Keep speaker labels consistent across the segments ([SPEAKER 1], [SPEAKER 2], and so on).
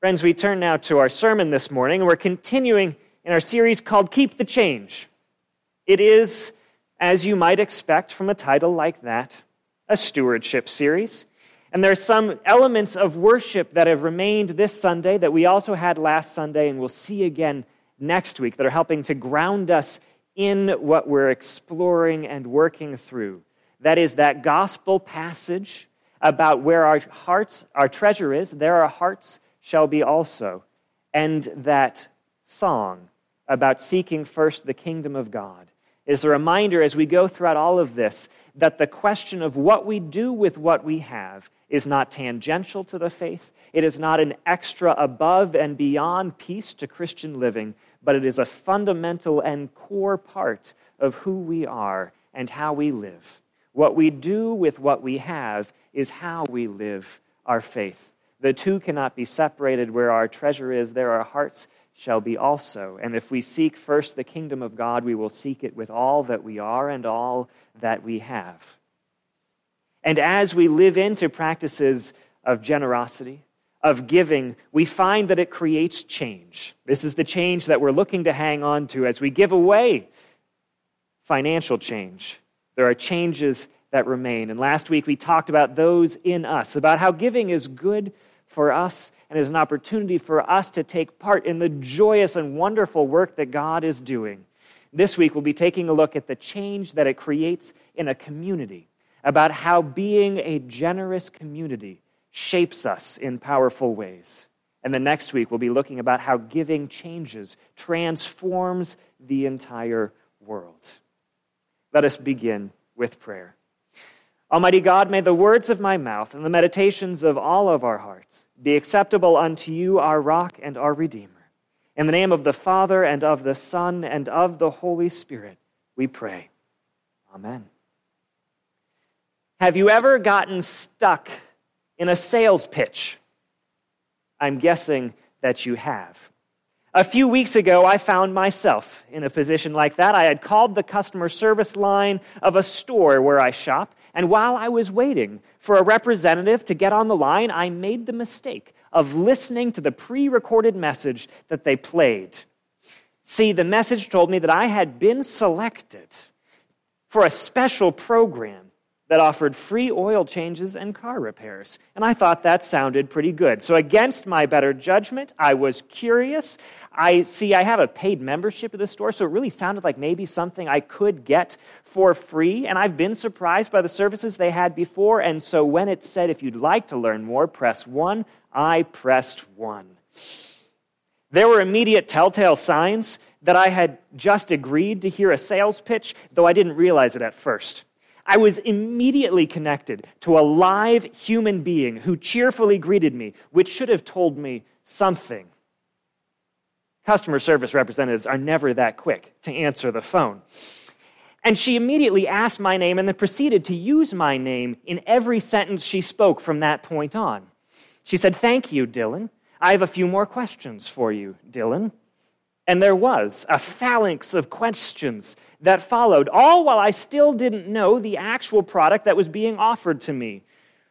[SPEAKER 1] Friends, we turn now to our sermon this morning, we're continuing in our series called Keep the Change. It is, as you might expect from a title like that, a stewardship series. And there are some elements of worship that have remained this Sunday that we also had last Sunday and we'll see again next week that are helping to ground us in what we're exploring and working through. That is, that gospel passage about where our hearts, our treasure is, there are hearts shall be also. And that song about seeking first the kingdom of God is a reminder as we go throughout all of this that the question of what we do with what we have is not tangential to the faith. It is not an extra above and beyond piece to Christian living, but it is a fundamental and core part of who we are and how we live. What we do with what we have is how we live our faith. The two cannot be separated. Where our treasure is, there our hearts shall be also. And if we seek first the kingdom of God, we will seek it with all that we are and all that we have. And as we live into practices of generosity, of giving, we find that it creates change. This is the change that we're looking to hang on to as we give away financial change. There are changes that remain. And last week we talked about those in us, about how giving is good for us and is an opportunity for us to take part in the joyous and wonderful work that God is doing. This week, we'll be taking a look at the change that it creates in a community, about how being a generous community shapes us in powerful ways. And the next week, we'll be looking about how giving changes, transforms the entire world. Let us begin with prayer. Almighty God, may the words of my mouth and the meditations of all of our hearts be acceptable unto you, our rock and our redeemer. In the name of the Father, and of the Son, and of the Holy Spirit, we pray. Amen. Have you ever gotten stuck in a sales pitch? I'm guessing that you have. A few weeks ago, I found myself in a position like that. I had called the customer service line of a store where I shop, and while I was waiting for a representative to get on the line, I made the mistake of listening to the pre recorded message that they played. See, the message told me that I had been selected for a special program that offered free oil changes and car repairs. And I thought that sounded pretty good. So, against my better judgment, I was curious. I see I have a paid membership at the store, so it really sounded like maybe something I could get for free. And I've been surprised by the services they had before. And so, when it said, if you'd like to learn more, press one, I pressed one. There were immediate telltale signs that I had just agreed to hear a sales pitch, though I didn't realize it at first. I was immediately connected to a live human being who cheerfully greeted me, which should have told me something. Customer service representatives are never that quick to answer the phone. And she immediately asked my name and then proceeded to use my name in every sentence she spoke from that point on. She said, Thank you, Dylan. I have a few more questions for you, Dylan. And there was a phalanx of questions that followed, all while I still didn't know the actual product that was being offered to me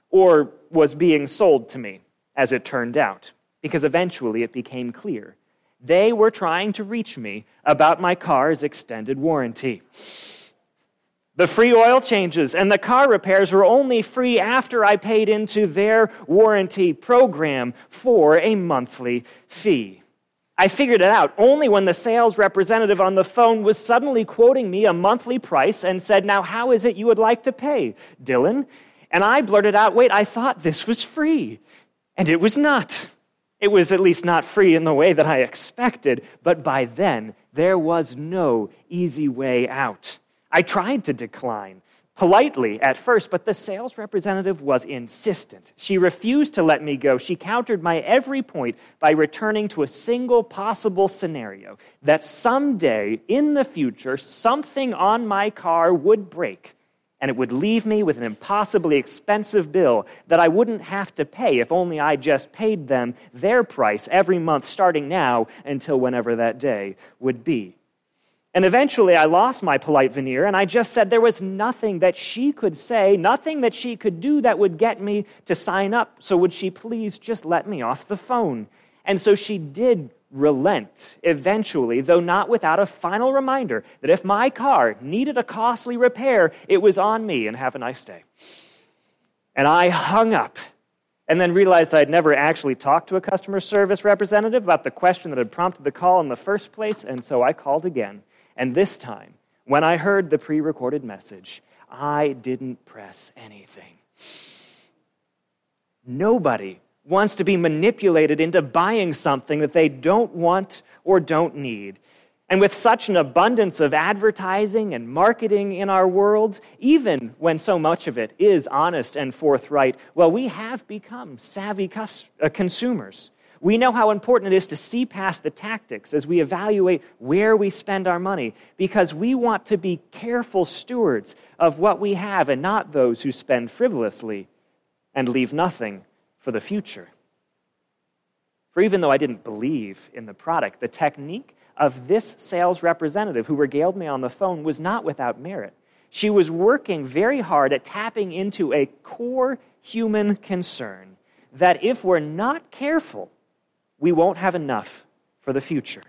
[SPEAKER 1] or was being sold to me, as it turned out, because eventually it became clear. They were trying to reach me about my car's extended warranty. The free oil changes and the car repairs were only free after I paid into their warranty program for a monthly fee. I figured it out only when the sales representative on the phone was suddenly quoting me a monthly price and said, Now, how is it you would like to pay, Dylan? And I blurted out, Wait, I thought this was free. And it was not. It was at least not free in the way that I expected, but by then, there was no easy way out. I tried to decline, politely at first, but the sales representative was insistent. She refused to let me go. She countered my every point by returning to a single possible scenario that someday in the future, something on my car would break and it would leave me with an impossibly expensive bill that I wouldn't have to pay if only I just paid them their price every month starting now until whenever that day would be. And eventually I lost my polite veneer and I just said there was nothing that she could say, nothing that she could do that would get me to sign up. So would she please just let me off the phone? And so she did relent eventually, though not without a final reminder that if my car needed a costly repair, it was on me, and have a nice day. And I hung up and then realized I'd never actually talked to a customer service representative about the question that had prompted the call in the first place, and so I called again. And this time, when I heard the pre recorded message, I didn't press anything. Nobody wants to be manipulated into buying something that they don't want or don't need. And with such an abundance of advertising and marketing in our world, even when so much of it is honest and forthright, well, we have become savvy uh, consumers. We know how important it is to see past the tactics as we evaluate where we spend our money because we want to be careful stewards of what we have and not those who spend frivolously and leave nothing for the future. For even though I didn't believe in the product, the technique of this sales representative who regaled me on the phone was not without merit. She was working very hard at tapping into a core human concern that if we're not careful, we won't have enough for the future.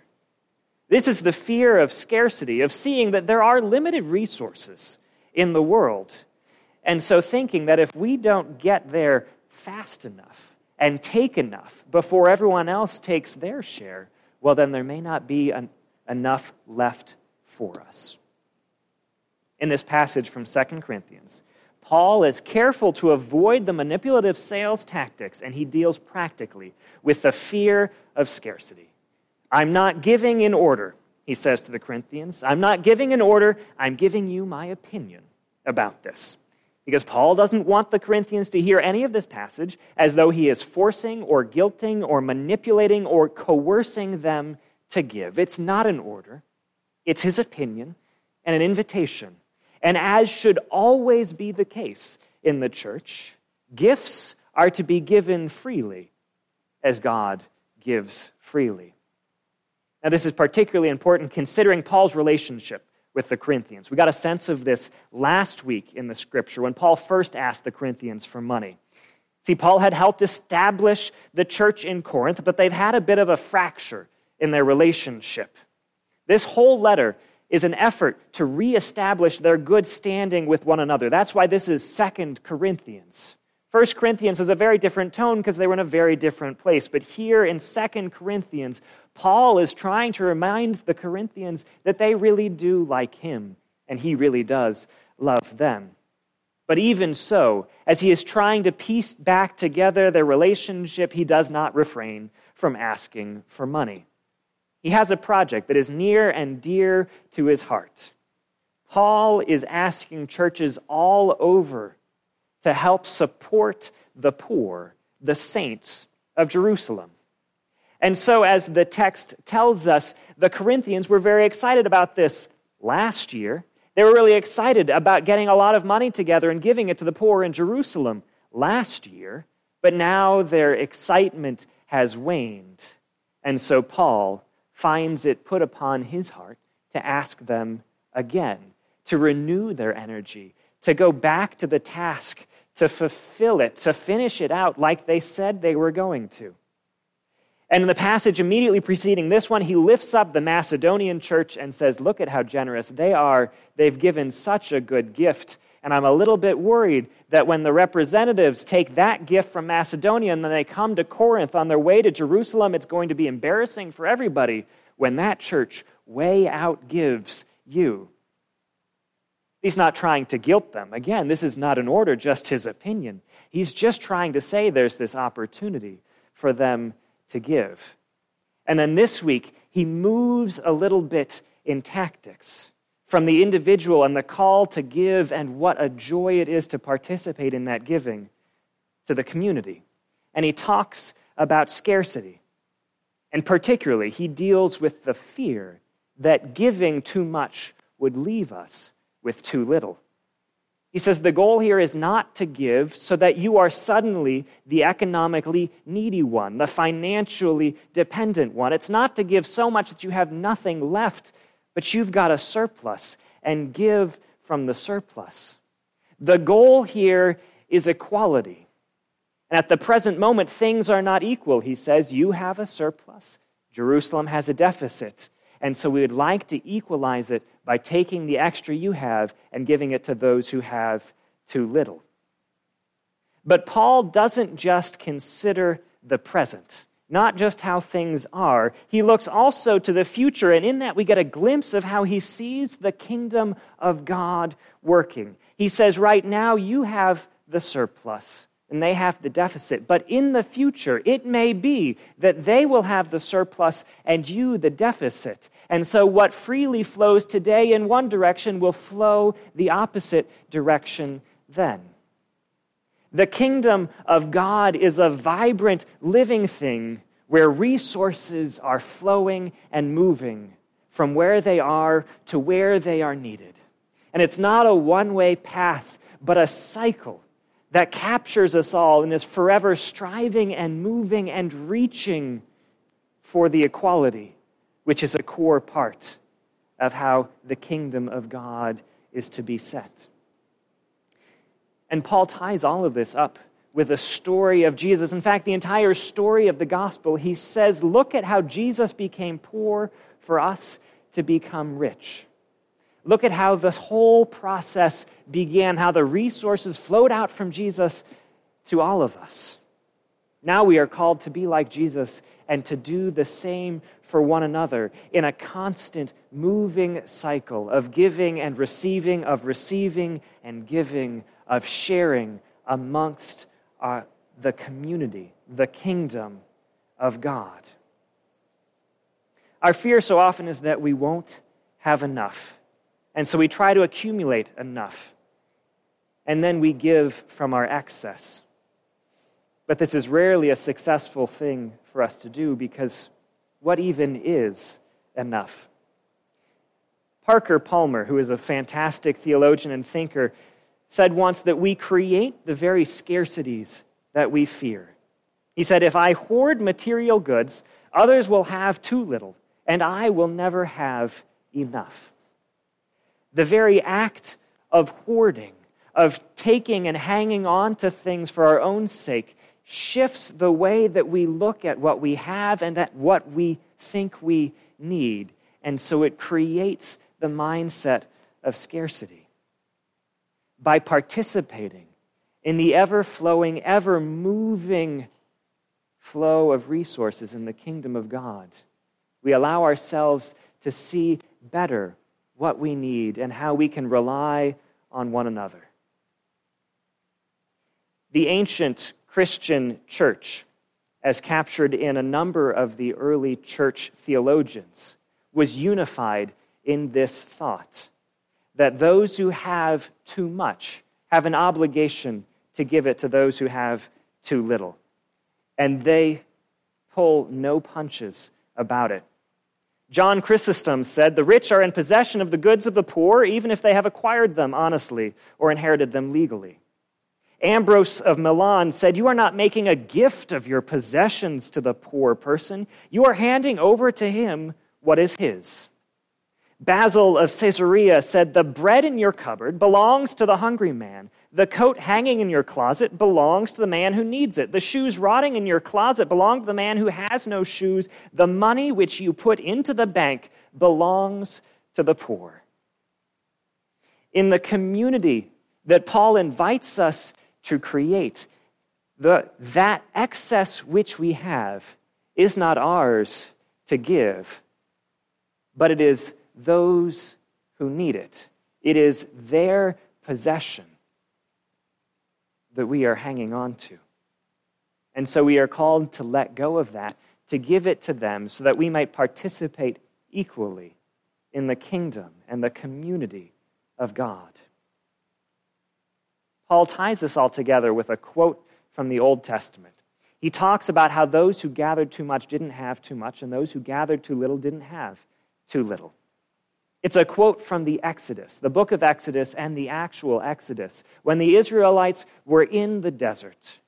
[SPEAKER 1] This is the fear of scarcity, of seeing that there are limited resources in the world. And so thinking that if we don't get there fast enough and take enough before everyone else takes their share, well, then there may not be an, enough left for us. In this passage from 2 Corinthians, Paul is careful to avoid the manipulative sales tactics, and he deals practically with the fear of scarcity. I'm not giving in order, he says to the Corinthians. I'm not giving in order, I'm giving you my opinion about this. Because Paul doesn't want the Corinthians to hear any of this passage as though he is forcing or guilting or manipulating or coercing them to give. It's not an order, it's his opinion and an invitation. And as should always be the case in the church, gifts are to be given freely as God gives freely. Now, this is particularly important considering Paul's relationship with the Corinthians. We got a sense of this last week in the scripture when Paul first asked the Corinthians for money. See, Paul had helped establish the church in Corinth, but they've had a bit of a fracture in their relationship. This whole letter is an effort to reestablish their good standing with one another. That's why this is Second Corinthians. First Corinthians has a very different tone because they were in a very different place. But here in Second Corinthians, Paul is trying to remind the Corinthians that they really do like him, and he really does love them. But even so, as he is trying to piece back together their relationship, he does not refrain from asking for money. He has a project that is near and dear to his heart. Paul is asking churches all over to help support the poor, the saints of Jerusalem. And so, as the text tells us, the Corinthians were very excited about this last year. They were really excited about getting a lot of money together and giving it to the poor in Jerusalem last year. But now their excitement has waned. And so Paul finds it put upon his heart to ask them again, to renew their energy, to go back to the task, to fulfill it, to finish it out like they said they were going to. And in the passage immediately preceding this one, he lifts up the Macedonian church and says, Look at how generous they are. They've given such a good gift. And I'm a little bit worried that when the representatives take that gift from Macedonia and then they come to Corinth on their way to Jerusalem, it's going to be embarrassing for everybody when that church way out gives you. He's not trying to guilt them. Again, this is not an order, just his opinion. He's just trying to say there's this opportunity for them to give. And then this week, he moves a little bit in tactics from the individual and the call to give and what a joy it is to participate in that giving to the community. And he talks about scarcity. And particularly, he deals with the fear that giving too much would leave us with too little. He says the goal here is not to give so that you are suddenly the economically needy one, the financially dependent one. It's not to give so much that you have nothing left, but you've got a surplus and give from the surplus. The goal here is equality. And at the present moment, things are not equal. He says, You have a surplus, Jerusalem has a deficit. And so we would like to equalize it by taking the extra you have and giving it to those who have too little. But Paul doesn't just consider the present, not just how things are. He looks also to the future, and in that we get a glimpse of how he sees the kingdom of God working. He says, Right now, you have the surplus and they have the deficit. But in the future, it may be that they will have the surplus and you the deficit. And so, what freely flows today in one direction will flow the opposite direction then. The kingdom of God is a vibrant, living thing where resources are flowing and moving from where they are to where they are needed. And it's not a one way path, but a cycle that captures us all and is forever striving and moving and reaching for the equality, which is a core part of how the kingdom of God is to be set. And Paul ties all of this up with a story of Jesus. In fact, the entire story of the gospel, he says, Look at how Jesus became poor for us to become rich. Look at how this whole process began, how the resources flowed out from Jesus to all of us. Now we are called to be like Jesus and to do the same for one another in a constant moving cycle of giving and receiving, of receiving and giving, of sharing amongst uh, the community, the kingdom of God. Our fear so often is that we won't have enough and so we try to accumulate enough. And then we give from our excess. But this is rarely a successful thing for us to do because what even is enough? Parker Palmer, who is a fantastic theologian and thinker, said once that we create the very scarcities that we fear. He said, If I hoard material goods, others will have too little, and I will never have enough. The very act of hoarding, of taking and hanging on to things for our own sake, shifts the way that we look at what we have and at what we think we need. And so it creates the mindset of scarcity. By participating in the ever flowing, ever moving flow of resources in the kingdom of God, we allow ourselves to see better what we need and how we can rely on one another. The ancient Christian church, as captured in a number of the early church theologians, was unified in this thought that those who have too much have an obligation to give it to those who have too little. And they pull no punches about it. John Chrysostom said, The rich are in possession of the goods of the poor, even if they have acquired them honestly or inherited them legally. Ambrose of Milan said, You are not making a gift of your possessions to the poor person, you are handing over to him what is his. Basil of Caesarea said, The bread in your cupboard belongs to the hungry man. The coat hanging in your closet belongs to the man who needs it. The shoes rotting in your closet belong to the man who has no shoes. The money which you put into the bank belongs to the poor. In the community that Paul invites us to create, the, that excess which we have is not ours to give, but it is those who need it. It is their possession that we are hanging on to. And so we are called to let go of that, to give it to them, so that we might participate equally in the kingdom and the community of God. Paul ties this all together with a quote from the Old Testament. He talks about how those who gathered too much didn't have too much, and those who gathered too little didn't have too little. It's a quote from the Exodus, the book of Exodus and the actual Exodus, when the Israelites were in the desert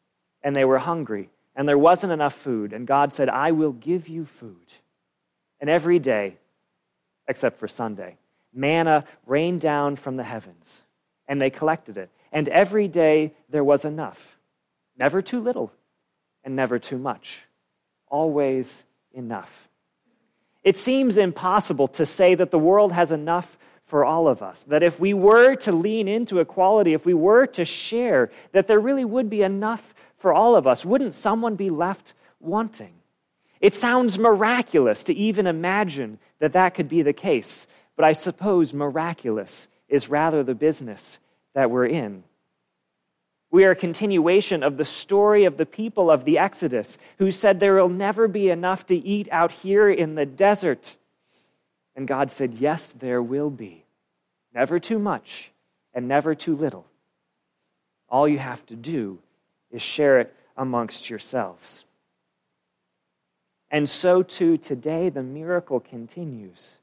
[SPEAKER 1] and they were hungry and there wasn't enough food, and God said, I will give you food. And every day, except for Sunday, manna rained down from the heavens, and they collected it. And every day there was enough. Never too little and never too much. Always enough. It seems impossible to say that the world has enough for all of us. That if we were to lean into equality, if we were to share, that there really would be enough for all of us. Wouldn't someone be left wanting? It sounds miraculous to even imagine that that could be the case, but I suppose miraculous is rather the business that we're in. We are a continuation of the story of the people of the Exodus who said there will never be enough to eat out here in the desert. And God said, Yes, there will be. Never too much and never too little. All you have to do is share it amongst yourselves. And so, too, today the miracle continues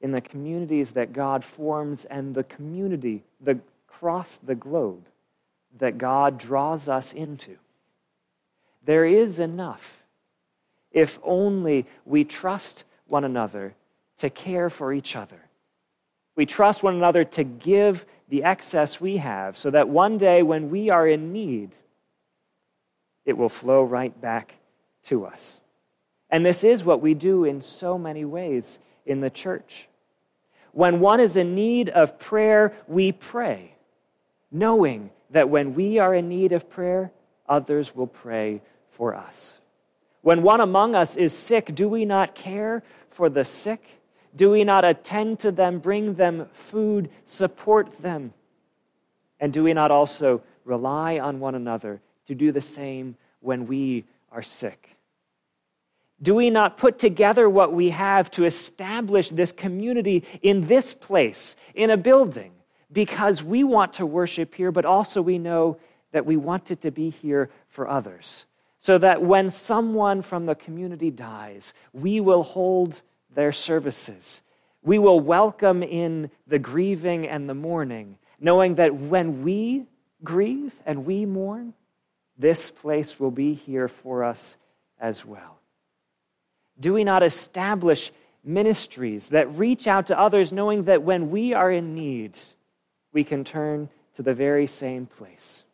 [SPEAKER 1] in the communities that God forms and the community the, across the globe that God draws us into. There is enough if only we trust one another to care for each other. We trust one another to give the excess we have so that one day when we are in need, it will flow right back to us. And this is what we do in so many ways in the church. When one is in need of prayer, we pray, knowing that when we are in need of prayer, others will pray for us. When one among us is sick, do we not care for the sick? Do we not attend to them, bring them food, support them? And do we not also rely on one another to do the same when we are sick? Do we not put together what we have to establish this community in this place, in a building? Because we want to worship here, but also we know that we want it to be here for others. So that when someone from the community dies, we will hold their services. We will welcome in the grieving and the mourning, knowing that when we grieve and we mourn, this place will be here for us as well. Do we not establish ministries that reach out to others, knowing that when we are in need, we can turn to the very same place.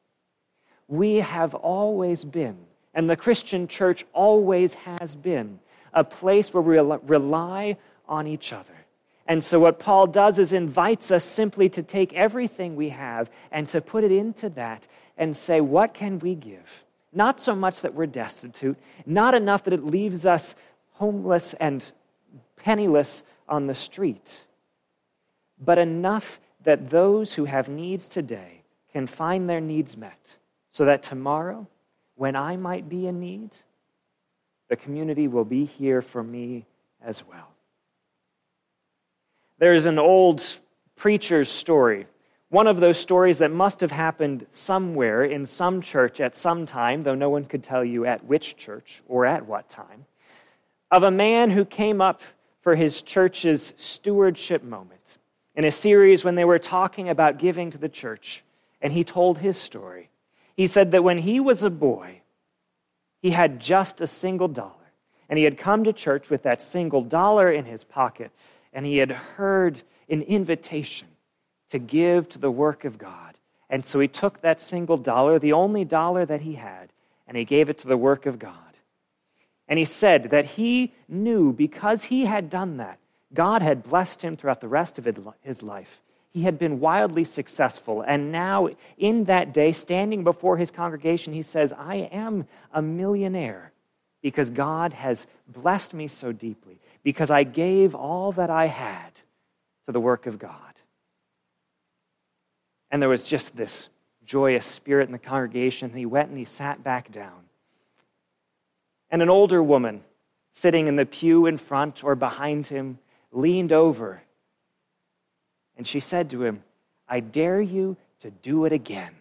[SPEAKER 1] We have always been, and the Christian church always has been, a place where we rely on each other. And so, what Paul does is invites us simply to take everything we have and to put it into that and say, What can we give? Not so much that we're destitute, not enough that it leaves us homeless and penniless on the street, but enough that those who have needs today can find their needs met, so that tomorrow, when I might be in need, the community will be here for me as well. There's an old preacher's story, one of those stories that must have happened somewhere in some church at some time, though no one could tell you at which church or at what time, of a man who came up for his church's stewardship moment in a series when they were talking about giving to the church, and he told his story. He said that when he was a boy, he had just a single dollar, and he had come to church with that single dollar in his pocket, and he had heard an invitation to give to the work of God. And so he took that single dollar, the only dollar that he had, and he gave it to the work of God. And he said that he knew because he had done that, God had blessed him throughout the rest of his life. He had been wildly successful. And now, in that day, standing before his congregation, he says, I am a millionaire because God has blessed me so deeply, because I gave all that I had to the work of God. And there was just this joyous spirit in the congregation. He went and he sat back down. And an older woman sitting in the pew in front or behind him leaned over and she said to him, I dare you to do it again.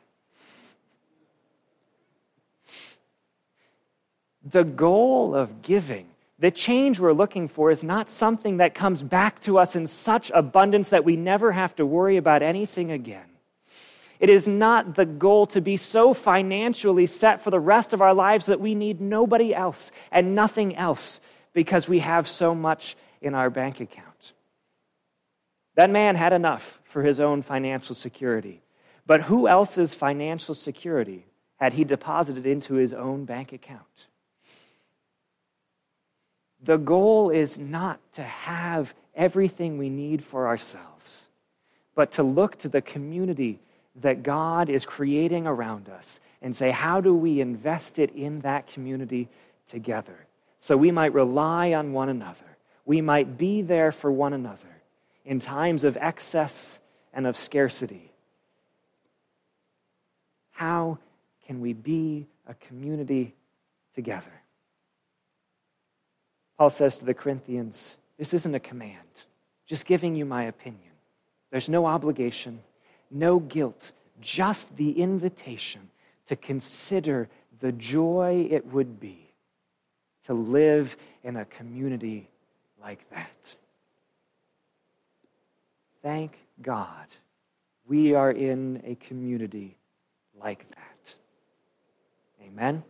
[SPEAKER 1] The goal of giving, the change we're looking for, is not something that comes back to us in such abundance that we never have to worry about anything again. It is not the goal to be so financially set for the rest of our lives that we need nobody else and nothing else because we have so much in our bank account. That man had enough for his own financial security. But who else's financial security had he deposited into his own bank account. The goal is not to have everything we need for ourselves, but to look to the community that God is creating around us and say, how do we invest it in that community together? So we might rely on one another. We might be there for one another in times of excess and of scarcity. How can we be a community together? Paul says to the Corinthians, This isn't a command, just giving you my opinion. There's no obligation, no guilt, just the invitation to consider the joy it would be to live in a community like that. Thank God we are in a community like that. Amen.